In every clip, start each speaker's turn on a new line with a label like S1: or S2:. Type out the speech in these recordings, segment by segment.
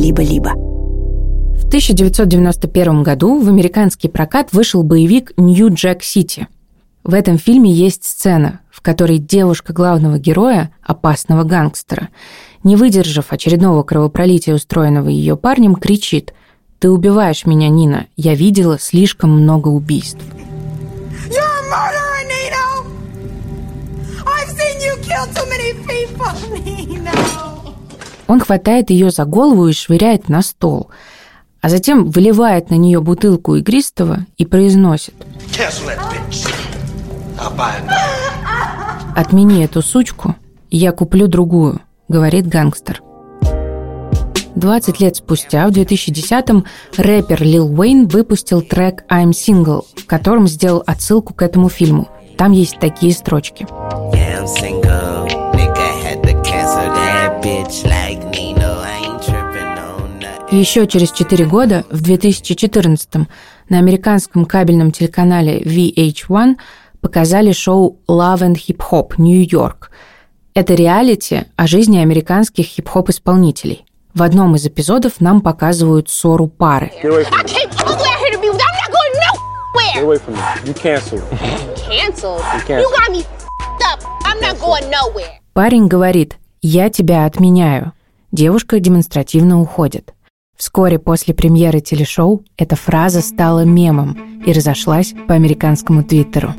S1: либо-либо.
S2: В 1991 году в американский прокат вышел боевик «Нью-Джек-Сити». В этом фильме есть сцена, в которой девушка главного героя, опасного гангстера, не выдержав очередного кровопролития, устроенного ее парнем, кричит «Ты убиваешь меня, Нина, я видела слишком много убийств». Он хватает ее за голову и швыряет на стол, а затем выливает на нее бутылку игристого и произносит «Отмени эту сучку, и я куплю другую», — говорит гангстер. 20 лет спустя, в 2010-м, рэпер Лил Уэйн выпустил трек «I'm Single», в котором сделал отсылку к этому фильму. Там есть такие строчки. Yeah, Еще через 4 года, в 2014 на американском кабельном телеканале VH1 показали шоу Love and Hip Hop Нью-Йорк. Это реалити о жизни американских хип-хоп-исполнителей. В одном из эпизодов нам показывают ссору пары. Парень говорит, я тебя отменяю. Девушка демонстративно уходит. Вскоре после премьеры телешоу эта фраза стала мемом и разошлась по американскому твиттеру.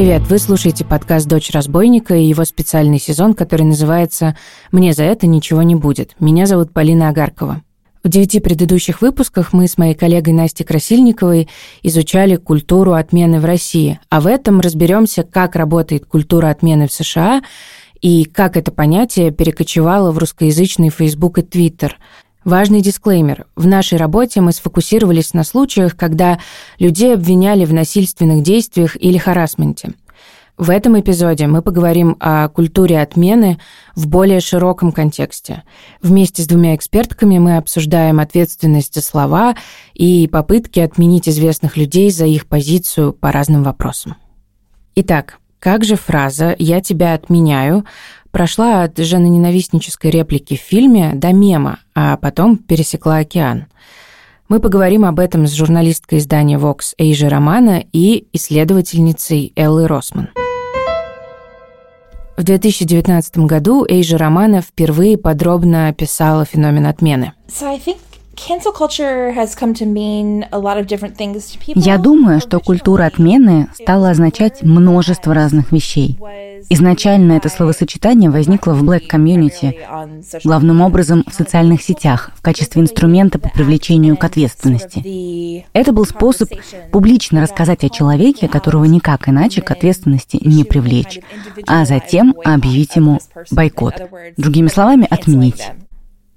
S2: Привет, вы слушаете подкаст «Дочь разбойника» и его специальный сезон, который называется «Мне за это ничего не будет». Меня зовут Полина Агаркова. В девяти предыдущих выпусках мы с моей коллегой Настей Красильниковой изучали культуру отмены в России, а в этом разберемся, как работает культура отмены в США и как это понятие перекочевало в русскоязычный Facebook и Twitter – Важный дисклеймер. В нашей работе мы сфокусировались на случаях, когда людей обвиняли в насильственных действиях или харасменте. В этом эпизоде мы поговорим о культуре отмены в более широком контексте. Вместе с двумя экспертками мы обсуждаем ответственность за слова и попытки отменить известных людей за их позицию по разным вопросам. Итак, как же фраза «я тебя отменяю» прошла от женоненавистнической реплики в фильме до мема, а потом пересекла океан. Мы поговорим об этом с журналисткой издания Vox Эйжи Романа и исследовательницей Эллой Росман. В 2019 году Эйжа Романа впервые подробно описала феномен отмены.
S3: So I think
S4: я думаю, что культура отмены стала означать множество разных вещей. Изначально это словосочетание возникло в Black Community, главным образом в социальных сетях, в качестве инструмента по привлечению к ответственности. Это был способ публично рассказать о человеке, которого никак иначе к ответственности не привлечь, а затем объявить ему бойкот. Другими словами, отменить.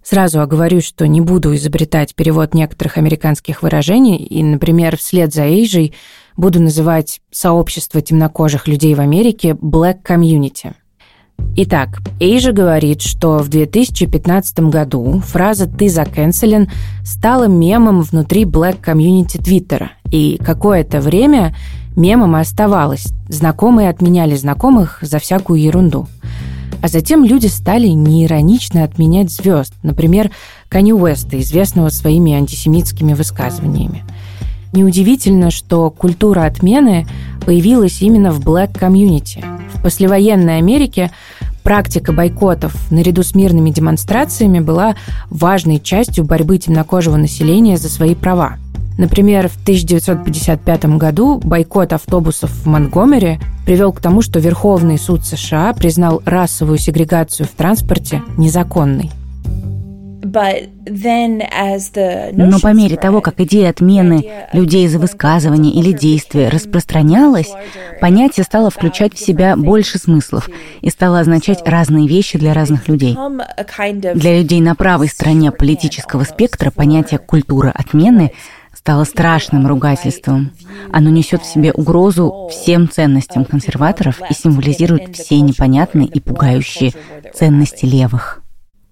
S2: Сразу оговорюсь, что не буду изобретать перевод некоторых американских выражений, и, например, вслед за Эйжей буду называть сообщество темнокожих людей в Америке Black Community. Итак, Эйжа говорит, что в 2015 году фраза «ты заканцелен» стала мемом внутри Black Community Твиттера, и какое-то время мемом оставалось. Знакомые отменяли знакомых за всякую ерунду. А затем люди стали неиронично отменять звезд, например, Канни Уэста, известного своими антисемитскими высказываниями. Неудивительно, что культура отмены появилась именно в Black Community. В послевоенной Америке практика бойкотов наряду с мирными демонстрациями была важной частью борьбы темнокожего населения за свои права. Например, в 1955 году бойкот автобусов в Монгомери привел к тому, что Верховный суд США признал расовую сегрегацию в транспорте незаконной.
S4: Но по мере того, как идея отмены людей за высказывание или действие распространялась, понятие стало включать в себя больше смыслов и стало означать разные вещи для разных людей. Для людей на правой стороне политического спектра понятие «культура отмены» стало страшным ругательством. Оно несет в себе угрозу всем ценностям консерваторов и символизирует все непонятные и пугающие ценности левых.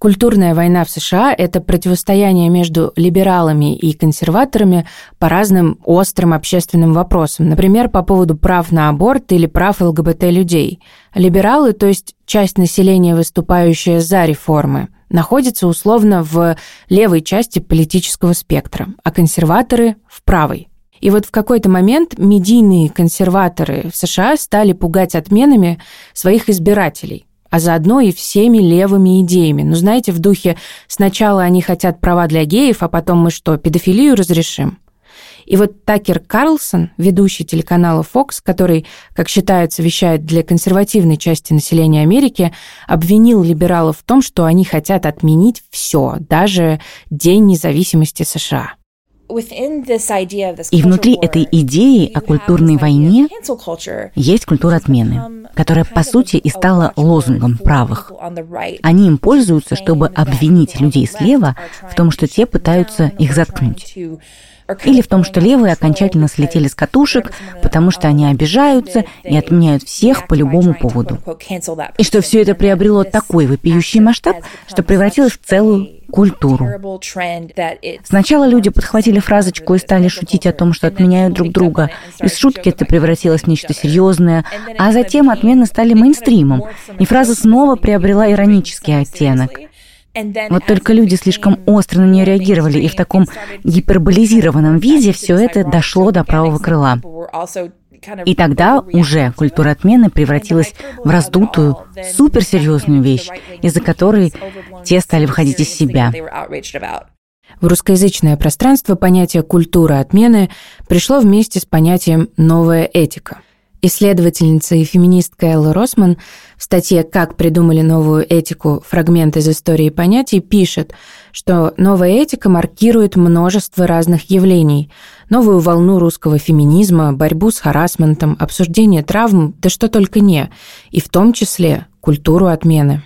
S2: Культурная война в США – это противостояние между либералами и консерваторами по разным острым общественным вопросам, например, по поводу прав на аборт или прав ЛГБТ-людей. Либералы, то есть часть населения, выступающая за реформы, находятся условно в левой части политического спектра, а консерваторы – в правой. И вот в какой-то момент медийные консерваторы в США стали пугать отменами своих избирателей а заодно и всеми левыми идеями. Ну, знаете, в духе «сначала они хотят права для геев, а потом мы что, педофилию разрешим?» И вот Такер Карлсон, ведущий телеканала Fox, который, как считается, вещает для консервативной части населения Америки, обвинил либералов в том, что они хотят отменить все, даже День независимости США.
S4: И внутри этой идеи о культурной войне есть культура отмены, которая, по сути, и стала лозунгом правых. Они им пользуются, чтобы обвинить людей слева в том, что те пытаются их заткнуть. Или в том, что левые окончательно слетели с катушек, потому что они обижаются и отменяют всех по любому поводу. И что все это приобрело такой вопиющий масштаб, что превратилось в целую культуру. Сначала люди подхватили фразочку и стали шутить о том, что отменяют друг друга. Из шутки это превратилось в нечто серьезное, а затем отмены стали мейнстримом, и фраза снова приобрела иронический оттенок. Вот только люди слишком остро на нее реагировали, и в таком гиперболизированном виде все это дошло до правого крыла. И тогда уже культура отмены превратилась в раздутую, суперсерьезную вещь, из-за которой те стали выходить из себя.
S2: В русскоязычное пространство понятие «культура отмены» пришло вместе с понятием «новая этика». Исследовательница и феминистка Элла Росман в статье «Как придумали новую этику. Фрагмент из истории понятий» пишет, что новая этика маркирует множество разных явлений, новую волну русского феминизма, борьбу с харасментом, обсуждение травм, да что только не, и в том числе культуру отмены.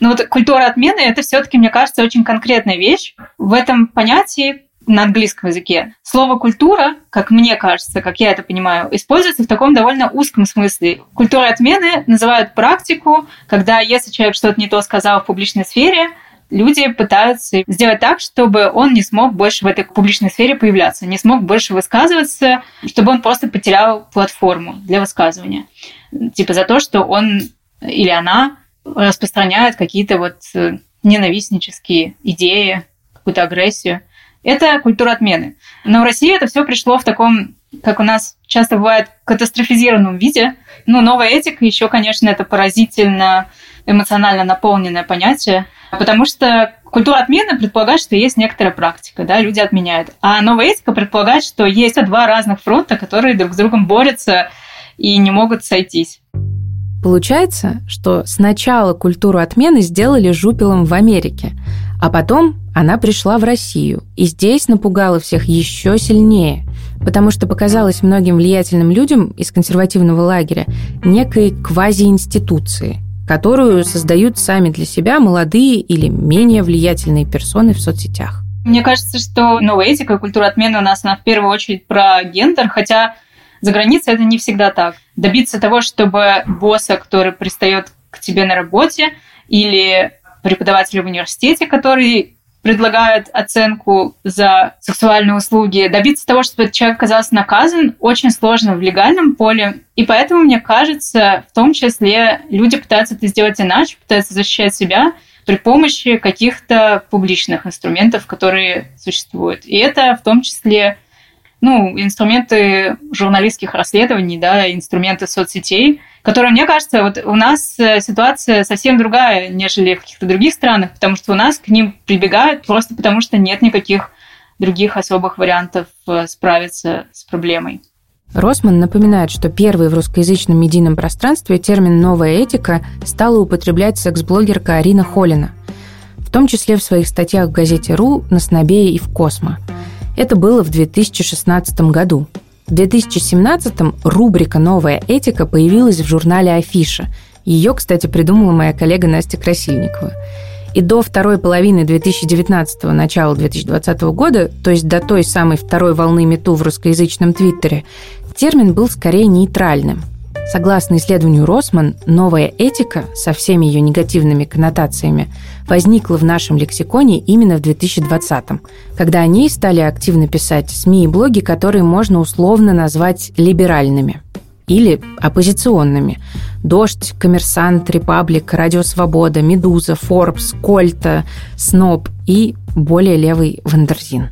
S1: Ну вот культура отмены – это все таки мне кажется, очень конкретная вещь. В этом понятии на английском языке. Слово «культура», как мне кажется, как я это понимаю, используется в таком довольно узком смысле. Культура отмены называют практику, когда если человек что-то не то сказал в публичной сфере, люди пытаются сделать так, чтобы он не смог больше в этой публичной сфере появляться, не смог больше высказываться, чтобы он просто потерял платформу для высказывания. Типа за то, что он или она распространяет какие-то вот э, ненавистнические идеи, какую-то агрессию. Это культура отмены. Но в России это все пришло в таком, как у нас часто бывает, катастрофизированном виде. Ну, новая этика еще, конечно, это поразительно эмоционально наполненное понятие, потому что культура отмены предполагает, что есть некоторая практика, да, люди отменяют. А новая этика предполагает, что есть два разных фронта, которые друг с другом борются и не могут сойтись.
S2: Получается, что сначала культуру отмены сделали жупелом в Америке, а потом она пришла в Россию, и здесь напугала всех еще сильнее, потому что показалась многим влиятельным людям из консервативного лагеря некой квазиинституции, которую создают сами для себя молодые или менее влиятельные персоны в соцсетях.
S1: Мне кажется, что новая этика и культура отмены у нас, она в первую очередь про гендер, хотя за границей это не всегда так. Добиться того, чтобы босса, который пристает к тебе на работе, или преподавателя в университете, который предлагает оценку за сексуальные услуги, добиться того, чтобы этот человек оказался наказан, очень сложно в легальном поле. И поэтому, мне кажется, в том числе люди пытаются это сделать иначе, пытаются защищать себя при помощи каких-то публичных инструментов, которые существуют. И это в том числе ну, инструменты журналистских расследований, да, инструменты соцсетей, которые, мне кажется, вот у нас э, ситуация совсем другая, нежели в каких-то других странах, потому что у нас к ним прибегают просто потому, что нет никаких других особых вариантов э, справиться с проблемой.
S2: Росман напоминает, что первой в русскоязычном медийном пространстве термин «новая этика» стала употреблять секс-блогерка Арина Холина, в том числе в своих статьях в газете «Ру», «На снобе» и в «Космо». Это было в 2016 году. В 2017 рубрика «Новая этика» появилась в журнале «Афиша». Ее, кстати, придумала моя коллега Настя Красильникова. И до второй половины 2019 начала 2020 года, то есть до той самой второй волны мету в русскоязычном Твиттере, термин был скорее нейтральным. Согласно исследованию Росман, новая этика со всеми ее негативными коннотациями возникла в нашем лексиконе именно в 2020-м, когда о ней стали активно писать СМИ и блоги, которые можно условно назвать либеральными или оппозиционными. «Дождь», «Коммерсант», «Republic», «Радио Свобода», «Медуза», «Forbes», «Colta», «Сноб» и более левый «Wonderzine»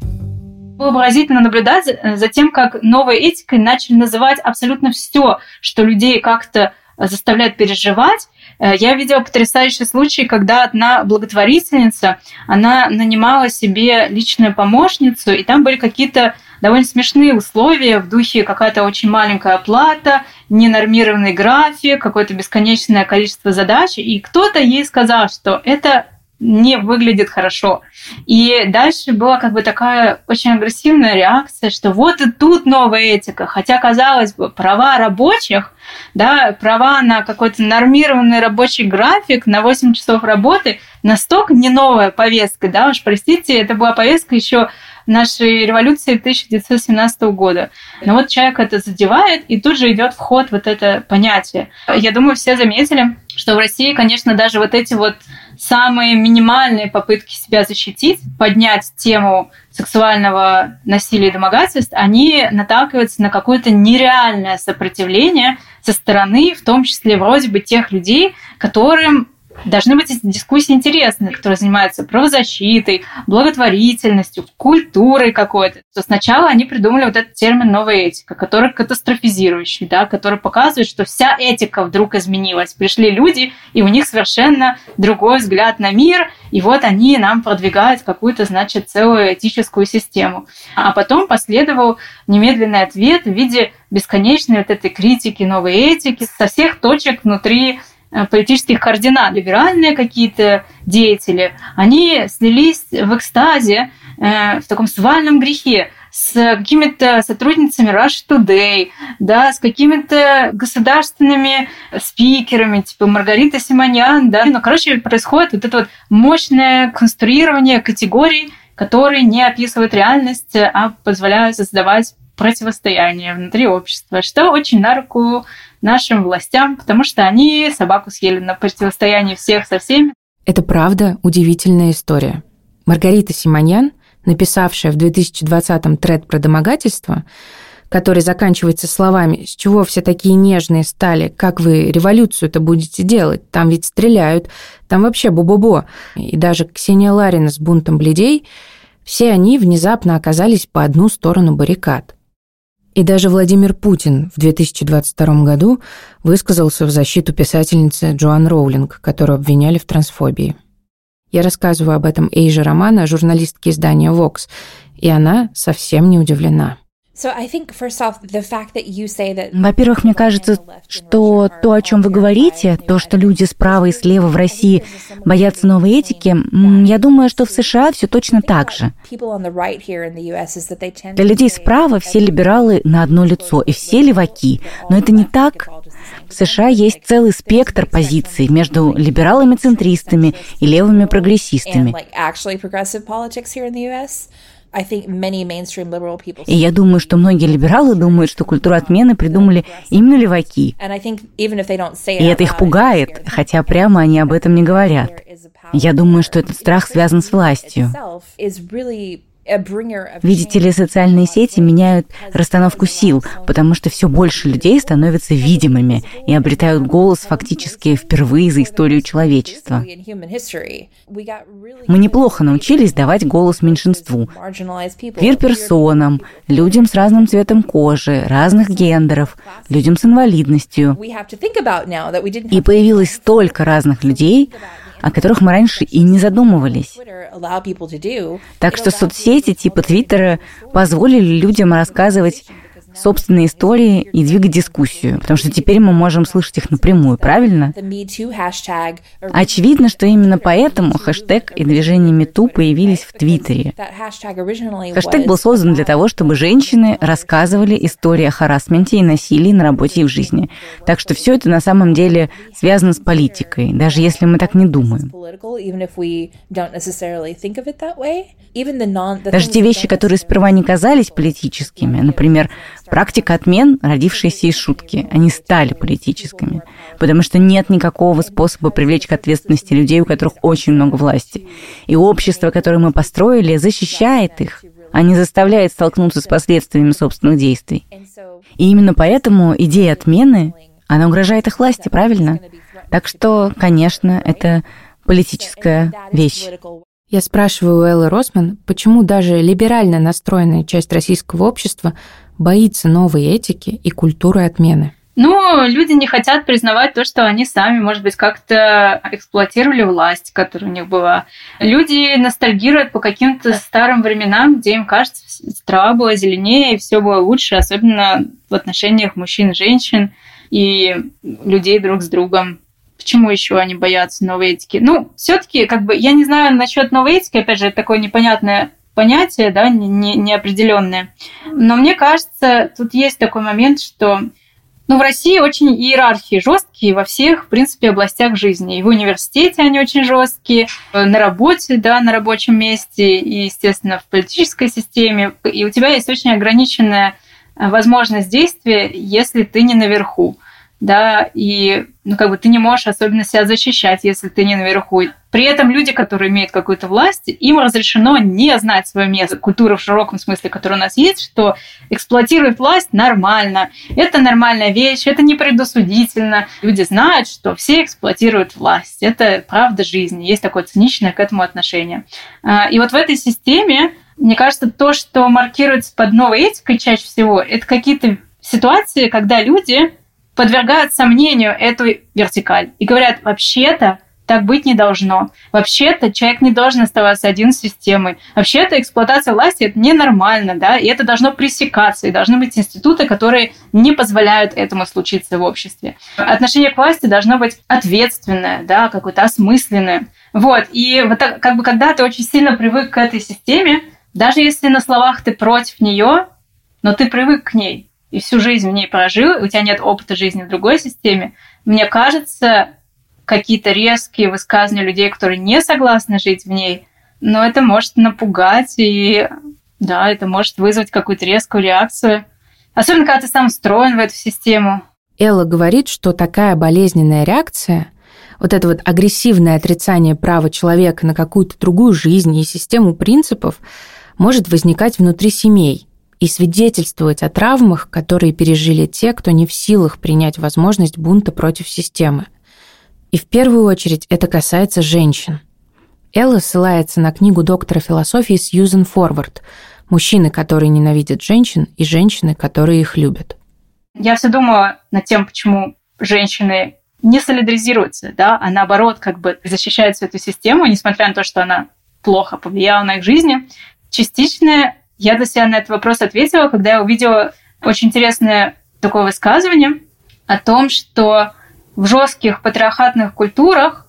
S1: было поразительно наблюдать за тем, как новой этикой начали называть абсолютно все, что людей как-то заставляет переживать. Э, я видела потрясающий случай, когда одна благотворительница, она нанимала себе личную помощницу, и там были какие-то довольно смешные условия в духе какая-то очень маленькая оплата, ненормированный график, какое-то бесконечное количество задач, и кто-то ей сказал, что это не выглядит хорошо. И дальше была как бы такая очень агрессивная реакция, что вот и тут новая этика. Хотя, казалось бы, права рабочих, да, права на какой-то нормированный рабочий график, на 8 часов работы, настолько не новая повестка, да, уж простите, это была повестка еще нашей революции 1917 года. Но вот человек это задевает, и тут же идет вход вот это понятие. Я думаю, все заметили, что в России, конечно, даже вот эти вот самые минимальные попытки себя защитить, поднять тему сексуального насилия и домогательств, они наталкиваются на какое-то нереальное сопротивление со стороны, в том числе вроде бы тех людей, которым должны быть дискуссии интересные, которые занимаются правозащитой, благотворительностью, культурой какой-то. То сначала они придумали вот этот термин «новая этика», который катастрофизирующий, да, который показывает, что вся этика вдруг изменилась. Пришли люди, и у них совершенно другой взгляд на мир, и вот они нам продвигают какую-то, значит, целую этическую систему. А потом последовал немедленный ответ в виде бесконечной вот этой критики новой этики со всех точек внутри политических координат, либеральные какие-то деятели, они слились в экстазе, э, в таком свальном грехе с какими-то сотрудницами Rush Today, да, с какими-то государственными спикерами, типа Маргарита Симоньян, да. Ну, короче, происходит вот это вот мощное конструирование категорий, которые не описывают реальность, а позволяют создавать противостояние внутри общества, что очень на руку нашим властям, потому что они собаку съели на противостоянии всех со всеми.
S2: Это правда удивительная история. Маргарита Симоньян, написавшая в 2020-м тред про домогательство, который заканчивается словами «С чего все такие нежные стали? Как вы революцию-то будете делать? Там ведь стреляют, там вообще бу-бу-бу». И даже Ксения Ларина с бунтом бледей, все они внезапно оказались по одну сторону баррикад – и даже Владимир Путин в 2022 году высказался в защиту писательницы Джоан Роулинг, которую обвиняли в трансфобии. Я рассказываю об этом Эйже Романа, журналистке издания Vox, и она совсем не удивлена.
S4: Во-первых, мне кажется, что то, о чем вы говорите, то, что люди справа и слева в России боятся новой этики, я думаю, что в США все точно так же. Для людей справа все либералы на одно лицо, и все леваки. Но это не так. В США есть целый спектр позиций между либералами-центристами и левыми прогрессистами. И я думаю, что многие либералы думают, что культуру отмены придумали именно леваки. И это их пугает, хотя прямо они об этом не говорят. Я думаю, что этот страх связан с властью. Видите ли, социальные сети меняют расстановку сил, потому что все больше людей становятся видимыми и обретают голос фактически впервые за историю человечества. Мы неплохо научились давать голос меньшинству, квир-персонам, людям с разным цветом кожи, разных гендеров, людям с инвалидностью. И появилось столько разных людей, о которых мы раньше и не задумывались. Так что соцсети типа Твиттера позволили людям рассказывать собственные истории и двигать дискуссию, потому что теперь мы можем слышать их напрямую, правильно? Очевидно, что именно поэтому хэштег и движение МИТУ появились в Твиттере. Хэштег был создан для того, чтобы женщины рассказывали истории о харасменте и насилии на работе и в жизни. Так что все это на самом деле связано с политикой, даже если мы так не думаем. Даже те вещи, которые сперва не казались политическими, например, Практика отмен, родившаяся из шутки, они стали политическими, потому что нет никакого способа привлечь к ответственности людей, у которых очень много власти. И общество, которое мы построили, защищает их, а не заставляет столкнуться с последствиями собственных действий. И именно поэтому идея отмены, она угрожает их власти, правильно? Так что, конечно, это политическая вещь.
S2: Я спрашиваю у Эллы Росман, почему даже либерально настроенная часть российского общества боится новой этики и культуры отмены.
S1: Ну, люди не хотят признавать то, что они сами, может быть, как-то эксплуатировали власть, которая у них была. Люди ностальгируют по каким-то старым временам, где им кажется, трава была зеленее, и все было лучше, особенно в отношениях мужчин и женщин и людей друг с другом. Почему еще они боятся новой этики? Ну, все-таки, как бы, я не знаю насчет новой этики, опять же, это такое непонятное понятие, да, не, неопределенное. Но мне кажется, тут есть такой момент, что ну, в России очень иерархии жесткие во всех, в принципе, областях жизни. И в университете они очень жесткие, на работе, да, на рабочем месте, и, естественно, в политической системе. И у тебя есть очень ограниченная возможность действия, если ты не наверху да, и ну, как бы ты не можешь особенно себя защищать, если ты не наверху. При этом люди, которые имеют какую-то власть, им разрешено не знать свое место. Культура в широком смысле, которая у нас есть, что эксплуатировать власть нормально. Это нормальная вещь, это не предусудительно. Люди знают, что все эксплуатируют власть. Это правда жизни. Есть такое циничное к этому отношение. А, и вот в этой системе, мне кажется, то, что маркируется под новой этикой чаще всего, это какие-то ситуации, когда люди подвергают сомнению эту вертикаль и говорят, вообще-то так быть не должно. Вообще-то человек не должен оставаться один с системой. Вообще-то эксплуатация власти это ненормально, да, и это должно пресекаться, и должны быть институты, которые не позволяют этому случиться в обществе. Отношение к власти должно быть ответственное, да, какое-то осмысленное. Вот, и вот так, как бы когда ты очень сильно привык к этой системе, даже если на словах ты против нее, но ты привык к ней, и всю жизнь в ней прожил, у тебя нет опыта жизни в другой системе, мне кажется, какие-то резкие высказывания людей, которые не согласны жить в ней, но это может напугать, и да, это может вызвать какую-то резкую реакцию. Особенно, когда ты сам встроен в эту систему.
S2: Элла говорит, что такая болезненная реакция, вот это вот агрессивное отрицание права человека на какую-то другую жизнь и систему принципов, может возникать внутри семей – и свидетельствовать о травмах, которые пережили те, кто не в силах принять возможность бунта против системы. И в первую очередь это касается женщин. Элла ссылается на книгу доктора философии Сьюзен Форвард «Мужчины, которые ненавидят женщин, и женщины, которые их любят».
S1: Я все думаю над тем, почему женщины не солидаризируются, да, а наоборот как бы защищают всю эту систему, несмотря на то, что она плохо повлияла на их жизни. Частично я для себя на этот вопрос ответила, когда я увидела очень интересное такое высказывание о том, что в жестких патриархатных культурах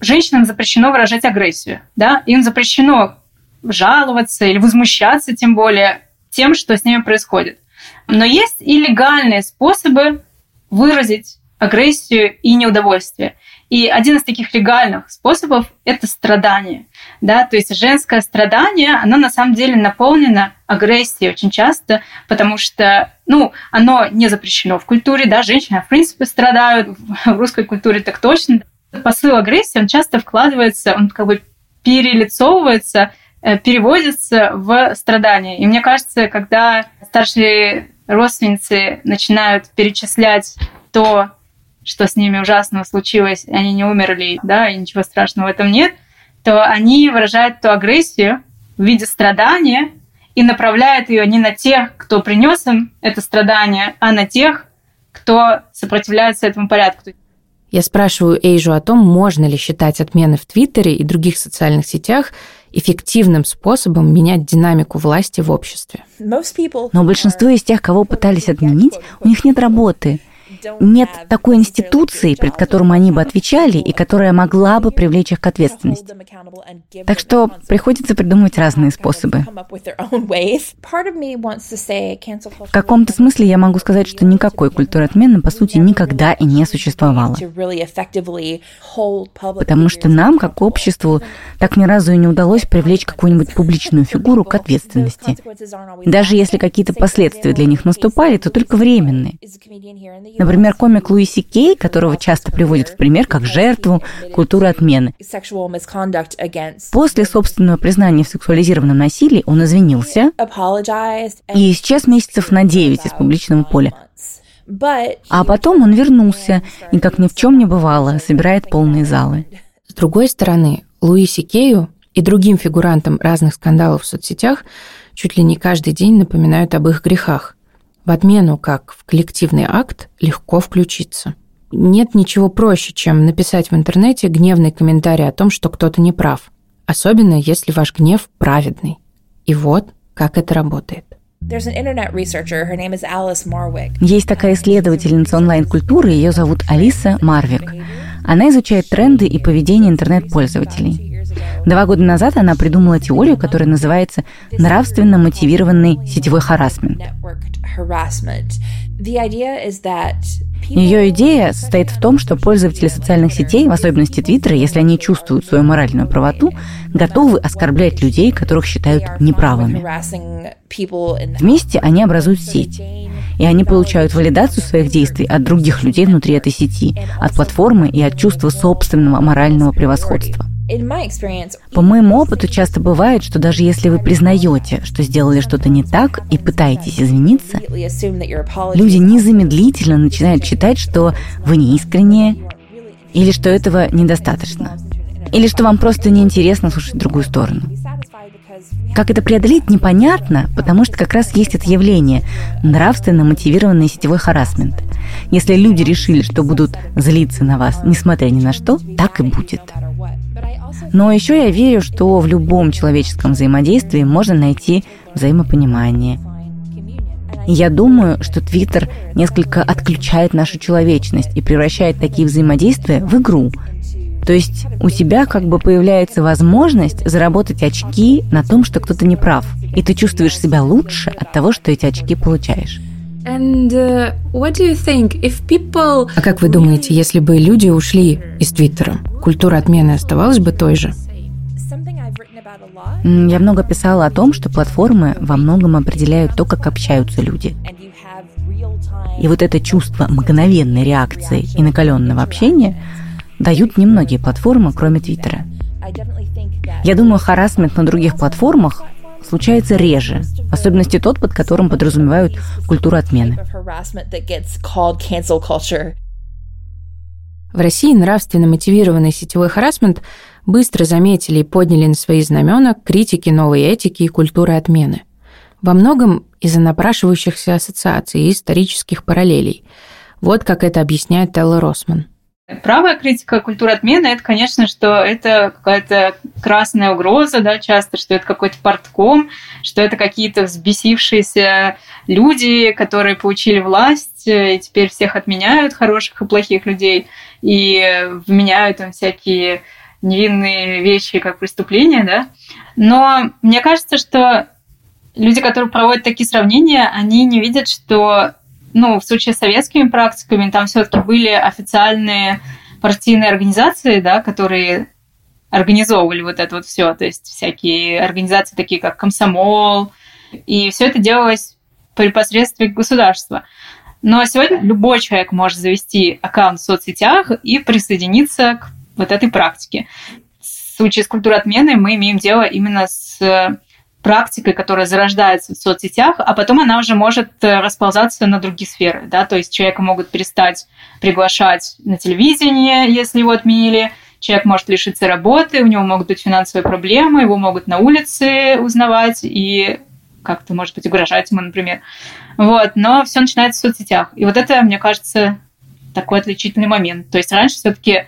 S1: женщинам запрещено выражать агрессию. Да? Им запрещено жаловаться или возмущаться, тем более, тем, что с ними происходит. Но есть и легальные способы выразить агрессию и неудовольствие. И один из таких легальных способов – это страдание. Да? То есть женское страдание, оно на самом деле наполнено агрессией очень часто, потому что ну, оно не запрещено в культуре, да, женщины, в принципе, страдают, в русской культуре так точно. Посыл агрессии, он часто вкладывается, он как бы перелицовывается, э, переводится в страдания. И мне кажется, когда старшие родственницы начинают перечислять то, что с ними ужасного случилось, они не умерли, да, и ничего страшного в этом нет, то они выражают ту агрессию в виде страдания и направляют ее не на тех, кто принес им это страдание, а на тех, кто сопротивляется этому порядку.
S2: Я спрашиваю Эйжу о том, можно ли считать отмены в Твиттере и других социальных сетях эффективным способом менять динамику власти в обществе.
S4: Но большинство из тех, кого пытались отменить, у них нет работы – нет такой институции, перед которой они бы отвечали и которая могла бы привлечь их к ответственности. Так что приходится придумывать разные способы. В каком-то смысле я могу сказать, что никакой культуры отмены, по сути, никогда и не существовало. Потому что нам, как обществу, так ни разу и не удалось привлечь какую-нибудь публичную фигуру к ответственности. Даже если какие-то последствия для них наступали, то только временные. Например, комик Луиси Кей, которого часто приводят в пример как жертву культуры отмены. После собственного признания в сексуализированном насилии он извинился и исчез месяцев на 9 из публичного поля. А потом он вернулся и, как ни в чем не бывало, собирает полные залы.
S2: С другой стороны, Луиси Кею и другим фигурантам разных скандалов в соцсетях чуть ли не каждый день напоминают об их грехах. В отмену, как в коллективный акт, легко включиться. Нет ничего проще, чем написать в интернете гневный комментарий о том, что кто-то не прав. Особенно, если ваш гнев праведный. И вот как это работает.
S4: Есть такая исследовательница онлайн-культуры, ее зовут Алиса Марвик. Она изучает тренды и поведение интернет-пользователей. Два года назад она придумала теорию, которая называется нравственно мотивированный сетевой харасмент. Ее идея состоит в том, что пользователи социальных сетей, в особенности Твиттера, если они чувствуют свою моральную правоту, готовы оскорблять людей, которых считают неправыми. Вместе они образуют сеть. И они получают валидацию своих действий от других людей внутри этой сети, от платформы и от чувства собственного морального превосходства. По моему опыту часто бывает, что даже если вы признаете, что сделали что-то не так и пытаетесь извиниться, люди незамедлительно начинают считать, что вы неискренние или что этого недостаточно, или что вам просто неинтересно слушать другую сторону. Как это преодолеть, непонятно, потому что как раз есть это явление – нравственно мотивированный сетевой харасмент. Если люди решили, что будут злиться на вас, несмотря ни на что, так и будет. Но еще я верю, что в любом человеческом взаимодействии можно найти взаимопонимание. Я думаю, что Твиттер несколько отключает нашу человечность и превращает такие взаимодействия в игру. То есть у тебя как бы появляется возможность заработать очки на том, что кто-то не прав. И ты чувствуешь себя лучше от того, что эти очки получаешь. And, uh,
S2: what do you think? If people... А как вы думаете, если бы люди ушли из Твиттера, культура отмены оставалась бы той же?
S4: Я много писала о том, что платформы во многом определяют то, как общаются люди. И вот это чувство мгновенной реакции и накаленного общения дают немногие платформы, кроме Твиттера. Я думаю, харасмент на других платформах случается реже, в особенности тот, под которым подразумевают культуру отмены.
S2: В России нравственно мотивированный сетевой харасмент быстро заметили и подняли на свои знамена критики новой этики и культуры отмены. Во многом из-за напрашивающихся ассоциаций и исторических параллелей. Вот как это объясняет Телла Росман.
S1: Правая критика культуры отмены – это, конечно, что это какая-то красная угроза, да, часто, что это какой-то портком, что это какие-то взбесившиеся люди, которые получили власть и теперь всех отменяют, хороших и плохих людей, и вменяют им всякие невинные вещи как преступления, да. Но мне кажется, что люди, которые проводят такие сравнения, они не видят, что ну, в случае с советскими практиками, там все-таки были официальные партийные организации, да, которые организовывали вот это вот все, то есть всякие организации такие как комсомол, и все это делалось при посредстве государства. Но сегодня любой человек может завести аккаунт в соцсетях и присоединиться к вот этой практике. В случае с культурой отмены мы имеем дело именно с практикой, которая зарождается в соцсетях, а потом она уже может э, расползаться на другие сферы. Да? То есть человека могут перестать приглашать на телевидение, если его отменили, человек может лишиться работы, у него могут быть финансовые проблемы, его могут на улице узнавать и как-то, может быть, угрожать ему, например. Вот, но все начинается в соцсетях. И вот это, мне кажется, такой отличительный момент. То есть раньше все-таки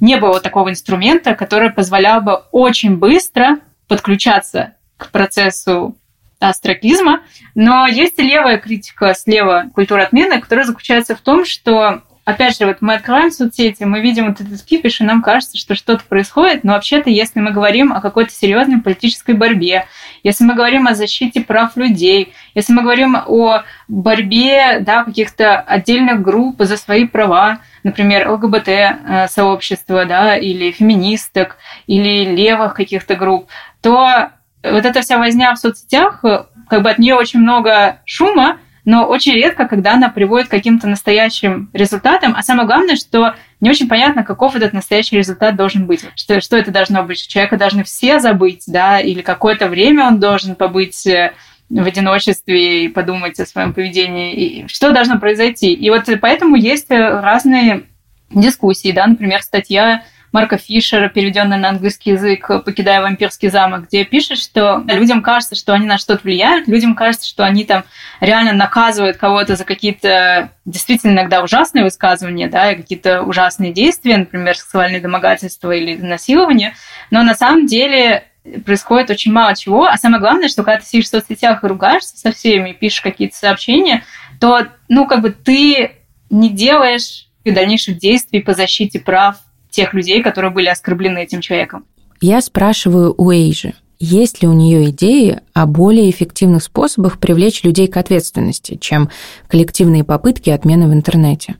S1: не было такого инструмента, который позволял бы очень быстро подключаться к процессу астракизма. Но есть и левая критика слева культуры отмены, которая заключается в том, что опять же, вот мы открываем соцсети, мы видим вот этот кипиш, и нам кажется, что что-то происходит, но вообще-то, если мы говорим о какой-то серьезной политической борьбе, если мы говорим о защите прав людей, если мы говорим о борьбе да, каких-то отдельных групп за свои права, например, ЛГБТ-сообщества, э, да, или феминисток, или левых каких-то групп, то вот эта вся возня в соцсетях, как бы от нее очень много шума, но очень редко, когда она приводит к каким-то настоящим результатам. А самое главное, что не очень понятно, каков этот настоящий результат должен быть. Что, что это должно быть? Человека должны все забыть, да, или какое-то время он должен побыть э, в одиночестве и подумать о своем поведении, и что должно произойти. И вот поэтому есть разные дискуссии, да, например, статья Марка Фишера, переведенная на английский язык «Покидая вампирский замок», где пишет, что людям кажется, что они на что-то влияют, людям кажется, что они там реально наказывают кого-то за какие-то действительно иногда ужасные высказывания, да, и какие-то ужасные действия, например, сексуальные домогательства или насилование, но на самом деле происходит очень мало чего, а самое главное, что когда ты сидишь в соцсетях и ругаешься со всеми, пишешь какие-то сообщения, то, ну, как бы ты не делаешь дальнейших действий по защите прав тех людей, которые были оскорблены этим человеком.
S2: Я спрашиваю у Эйжи, есть ли у нее идеи о более эффективных способах привлечь людей к ответственности, чем коллективные попытки отмены в интернете?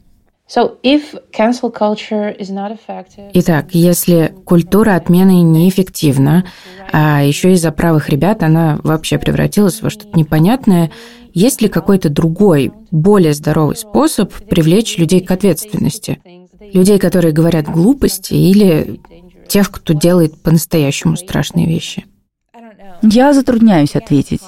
S2: Итак, если культура отмены неэффективна, а еще из-за правых ребят она вообще превратилась во что-то непонятное, есть ли какой-то другой, более здоровый способ привлечь людей к ответственности? Людей, которые говорят глупости, или тех, кто делает по-настоящему страшные вещи?
S4: Я затрудняюсь ответить.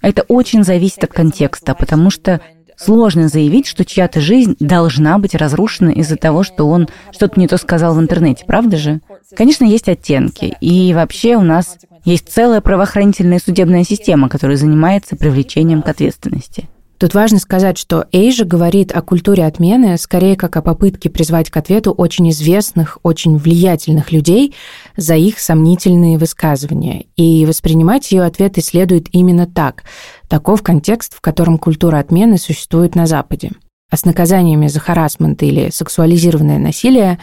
S4: Это очень зависит от контекста, потому что сложно заявить, что чья-то жизнь должна быть разрушена из-за того, что он что-то не то сказал в интернете, правда же? Конечно, есть оттенки. И вообще у нас есть целая правоохранительная судебная система, которая занимается привлечением к ответственности.
S2: Тут важно сказать, что Эйжа говорит о культуре отмены скорее как о попытке призвать к ответу очень известных, очень влиятельных людей за их сомнительные высказывания. И воспринимать ее ответы следует именно так. Таков контекст, в котором культура отмены существует на Западе. А с наказаниями за харасмент или сексуализированное насилие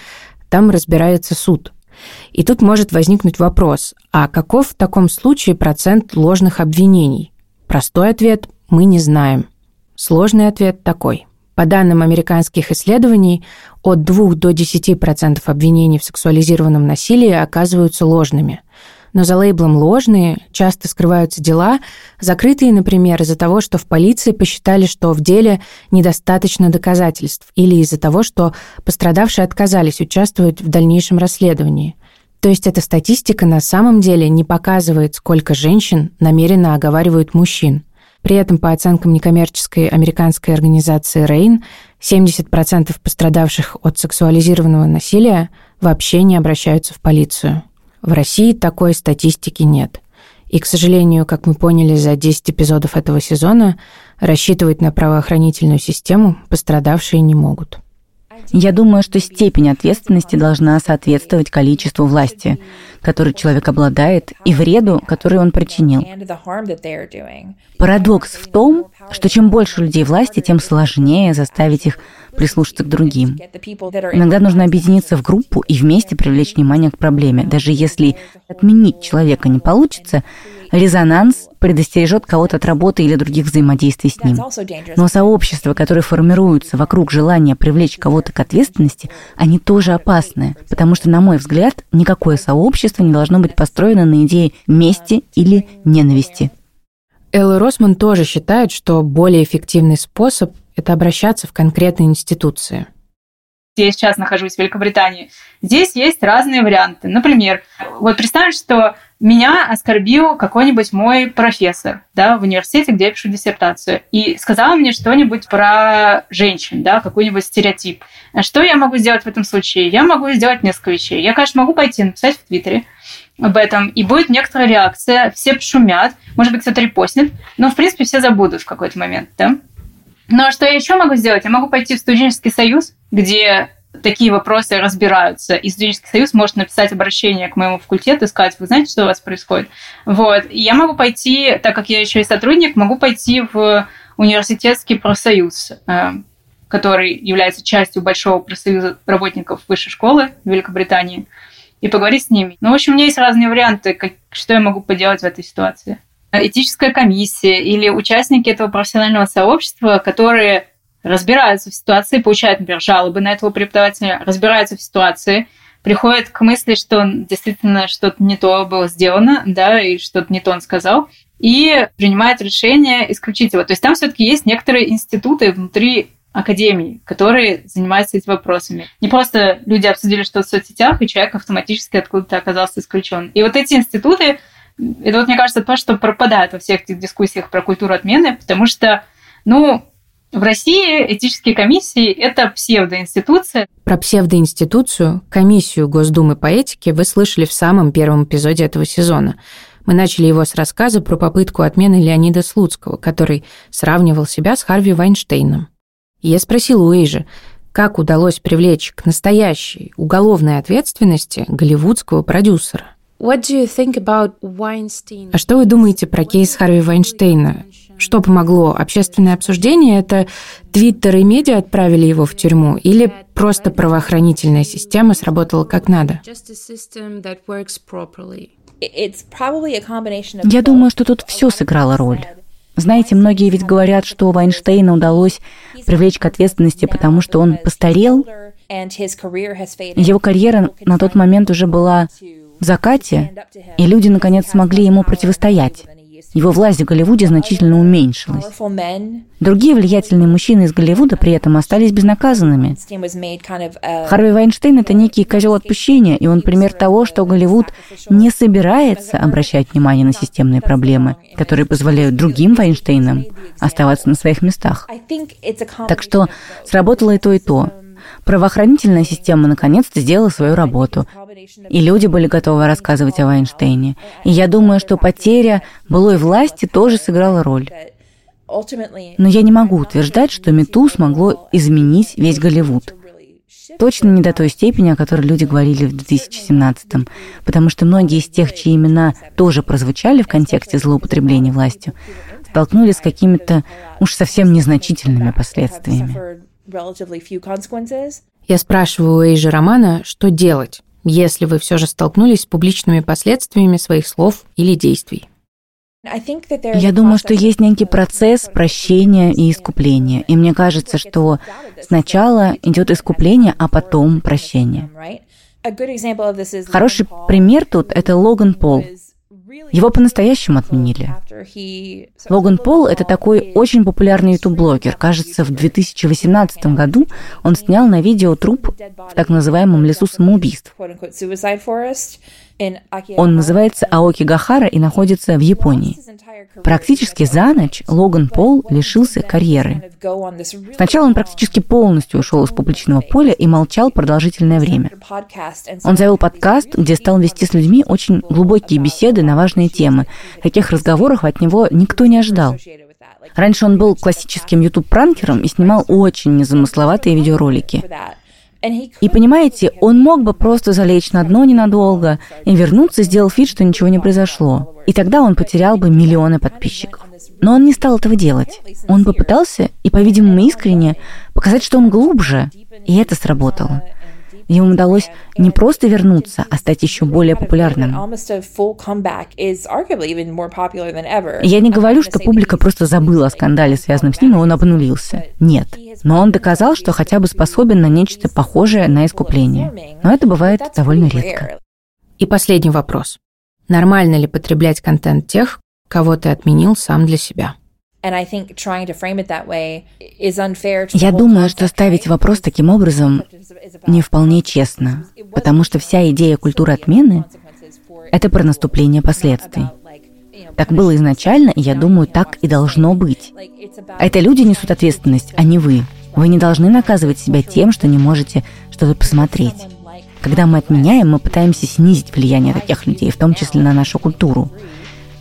S2: там разбирается суд. И тут может возникнуть вопрос, а каков в таком случае процент ложных обвинений? Простой ответ – мы не знаем. Сложный ответ такой. По данным американских исследований, от 2 до 10% обвинений в сексуализированном насилии оказываются ложными. Но за лейблом «ложные» часто скрываются дела, закрытые, например, из-за того, что в полиции посчитали, что в деле недостаточно доказательств, или из-за того, что пострадавшие отказались участвовать в дальнейшем расследовании. То есть эта статистика на самом деле не показывает, сколько женщин намеренно оговаривают мужчин – при этом, по оценкам некоммерческой американской организации RAIN, 70% пострадавших от сексуализированного насилия вообще не обращаются в полицию. В России такой статистики нет. И, к сожалению, как мы поняли за 10 эпизодов этого сезона, рассчитывать на правоохранительную систему пострадавшие не могут.
S4: Я думаю, что степень ответственности должна соответствовать количеству власти, которой человек обладает, и вреду, который он причинил. Парадокс в том, что чем больше людей власти, тем сложнее заставить их прислушаться к другим. Иногда нужно объединиться в группу и вместе привлечь внимание к проблеме. Даже если отменить человека не получится, резонанс предостережет кого-то от работы или других взаимодействий с ним. Но сообщества, которые формируются вокруг желания привлечь кого-то к ответственности, они тоже опасны, потому что, на мой взгляд, никакое сообщество не должно быть построено на идее мести или ненависти.
S2: Элла Росман тоже считает, что более эффективный способ – это обращаться в конкретные институции.
S1: Я сейчас нахожусь в Великобритании. Здесь есть разные варианты. Например, вот представим, что меня оскорбил какой-нибудь мой профессор да, в университете, где я пишу диссертацию, и сказал мне что-нибудь про женщин, да, какой-нибудь стереотип. Что я могу сделать в этом случае? Я могу сделать несколько вещей. Я, конечно, могу пойти написать в Твиттере об этом, и будет некоторая реакция, все пошумят, может быть, кто-то репостнет, но, в принципе, все забудут в какой-то момент, да. Но что я еще могу сделать? Я могу пойти в студенческий союз, где такие вопросы разбираются. И студенческий союз может написать обращение к моему факультету и сказать, вы знаете, что у вас происходит? Вот. И я могу пойти, так как я еще и сотрудник, могу пойти в университетский профсоюз, э, который является частью большого профсоюза работников высшей школы в Великобритании, и поговорить с ними. Ну, в общем, у меня есть разные варианты, как, что я могу поделать в этой ситуации. Этическая комиссия или участники этого профессионального сообщества, которые разбираются в ситуации, получают, например, жалобы на этого преподавателя, разбираются в ситуации, приходят к мысли, что действительно что-то не то было сделано, да, и что-то не то он сказал, и принимают решение исключить его. То есть там все-таки есть некоторые институты внутри академии, которые занимаются этими вопросами. Не просто люди обсудили что-то в соцсетях, и человек автоматически откуда-то оказался исключен. И вот эти институты, это вот, мне кажется, то, что пропадает во всех этих дискуссиях про культуру отмены, потому что, ну, в России этические комиссии – это псевдоинституция.
S2: Про псевдоинституцию, комиссию Госдумы по этике вы слышали в самом первом эпизоде этого сезона. Мы начали его с рассказа про попытку отмены Леонида Слуцкого, который сравнивал себя с Харви Вайнштейном. И я спросила у Эйжи, как удалось привлечь к настоящей уголовной ответственности голливудского продюсера. А что вы думаете про кейс Харви Вайнштейна? Что помогло? Общественное обсуждение? Это Твиттер и медиа отправили его в тюрьму? Или просто правоохранительная система сработала как надо?
S4: Я думаю, что тут все сыграло роль. Знаете, многие ведь говорят, что Вайнштейну удалось привлечь к ответственности, потому что он постарел. Его карьера на тот момент уже была в закате, и люди наконец смогли ему противостоять. Его власть в Голливуде значительно уменьшилась. Другие влиятельные мужчины из Голливуда при этом остались безнаказанными. Харви Вайнштейн — это некий козел отпущения, и он пример того, что Голливуд не собирается обращать внимание на системные проблемы, которые позволяют другим Вайнштейнам оставаться на своих местах. Так что сработало и то, и то. Правоохранительная система наконец-то сделала свою работу, и люди были готовы рассказывать о Вайнштейне. И я думаю, что потеря былой власти тоже сыграла роль. Но я не могу утверждать, что Мету смогло изменить весь Голливуд. Точно не до той степени, о которой люди говорили в 2017-м, потому что многие из тех, чьи имена тоже прозвучали в контексте злоупотребления властью, столкнулись с какими-то уж совсем незначительными последствиями.
S2: Я спрашиваю у Эйжи Романа, что делать, если вы все же столкнулись с публичными последствиями своих слов или действий.
S4: Я думаю, что есть некий процесс прощения и искупления. И мне кажется, что сначала идет искупление, а потом прощение. Хороший пример тут — это Логан Пол. Его по-настоящему отменили. Логан Пол — это такой очень популярный ютуб-блогер. Кажется, в 2018 году он снял на видео труп в так называемом лесу самоубийств. Он называется Аоки Гахара и находится в Японии. Практически за ночь Логан Пол лишился карьеры. Сначала он практически полностью ушел из публичного поля и молчал продолжительное время. Он завел подкаст, где стал вести с людьми очень глубокие беседы на важные темы. Таких разговоров от него никто не ожидал. Раньше он был классическим YouTube-пранкером и снимал очень незамысловатые видеоролики. И понимаете, он мог бы просто залечь на дно ненадолго и вернуться, сделав вид, что ничего не произошло. И тогда он потерял бы миллионы подписчиков. Но он не стал этого делать. Он попытался, и, по-видимому, искренне, показать, что он глубже, и это сработало. Ему удалось не просто вернуться, а стать еще более популярным. Я не говорю, что публика просто забыла о скандале, связанном с ним, и он обнулился. Нет. Но он доказал, что хотя бы способен на нечто похожее на искупление. Но это бывает довольно редко.
S2: И последний вопрос. Нормально ли потреблять контент тех, кого ты отменил сам для себя?
S4: Я думаю, что ставить вопрос таким образом не вполне честно, потому что вся идея культуры отмены — это про наступление последствий. Так было изначально, и я думаю, так и должно быть. Это люди несут ответственность, а не вы. Вы не должны наказывать себя тем, что не можете что-то посмотреть. Когда мы отменяем, мы пытаемся снизить влияние таких людей, в том числе на нашу культуру.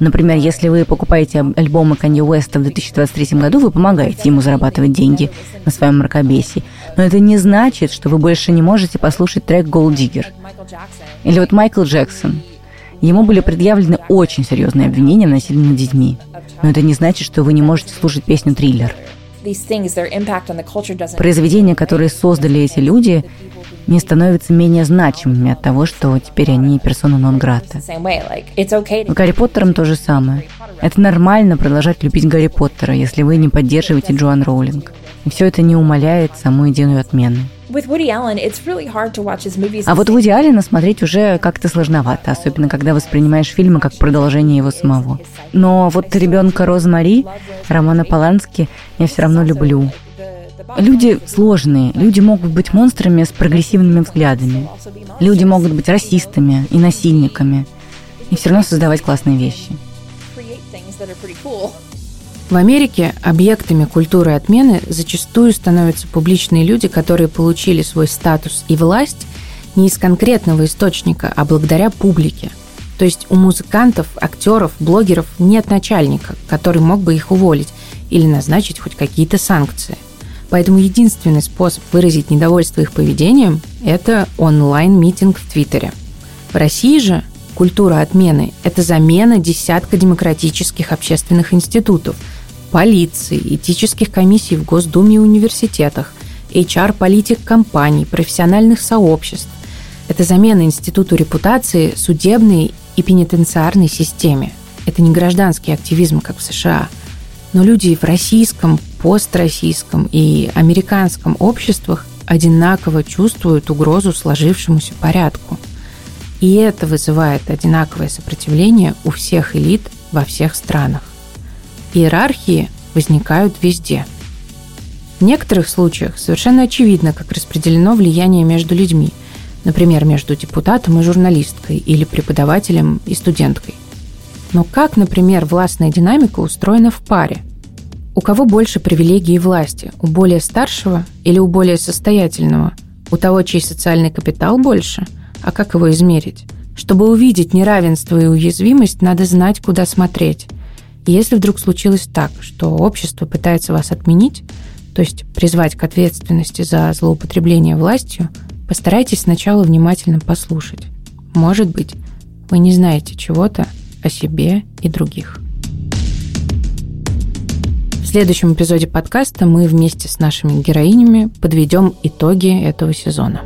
S4: Например, если вы покупаете альбомы Канье Уэста в 2023 году, вы помогаете ему зарабатывать деньги на своем мракобесии. Но это не значит, что вы больше не можете послушать трек «Gold Digger». Или вот Майкл Джексон. Ему были предъявлены очень серьезные обвинения в насилии над детьми. Но это не значит, что вы не можете слушать песню «Триллер». Произведения, которые создали эти люди, не становятся менее значимыми от того, что теперь они персона нон грата. Гарри Поттером то же самое. Это нормально продолжать любить Гарри Поттера, если вы не поддерживаете Джоан Роулинг. И все это не умаляет саму идею отмены. А вот Вуди Аллена смотреть уже как-то сложновато, особенно когда воспринимаешь фильмы как продолжение его самого. Но вот ребенка Розмари, Романа Полански, я все равно люблю. Люди сложные, люди могут быть монстрами с прогрессивными взглядами. Люди могут быть расистами и насильниками. И все равно создавать классные вещи.
S2: В Америке объектами культуры отмены зачастую становятся публичные люди, которые получили свой статус и власть не из конкретного источника, а благодаря публике. То есть у музыкантов, актеров, блогеров нет начальника, который мог бы их уволить или назначить хоть какие-то санкции. Поэтому единственный способ выразить недовольство их поведением – это онлайн-митинг в Твиттере. В России же культура отмены – это замена десятка демократических общественных институтов – полиции, этических комиссий в Госдуме и университетах, HR-политик компаний, профессиональных сообществ. Это замена институту репутации судебной и пенитенциарной системе. Это не гражданский активизм, как в США. Но люди в российском, построссийском и американском обществах одинаково чувствуют угрозу сложившемуся порядку. И это вызывает одинаковое сопротивление у всех элит во всех странах. Иерархии возникают везде. В некоторых случаях совершенно очевидно, как распределено влияние между людьми, например, между депутатом и журналисткой или преподавателем и студенткой. Но как, например, властная динамика устроена в паре? У кого больше привилегий и власти? У более старшего или у более состоятельного? У того, чей социальный капитал больше? А как его измерить? Чтобы увидеть неравенство и уязвимость, надо знать, куда смотреть. Если вдруг случилось так, что общество пытается вас отменить, то есть призвать к ответственности за злоупотребление властью, постарайтесь сначала внимательно послушать. Может быть, вы не знаете чего-то о себе и других. Следующем эпизоде подкаста мы вместе с нашими героинями подведем итоги этого сезона.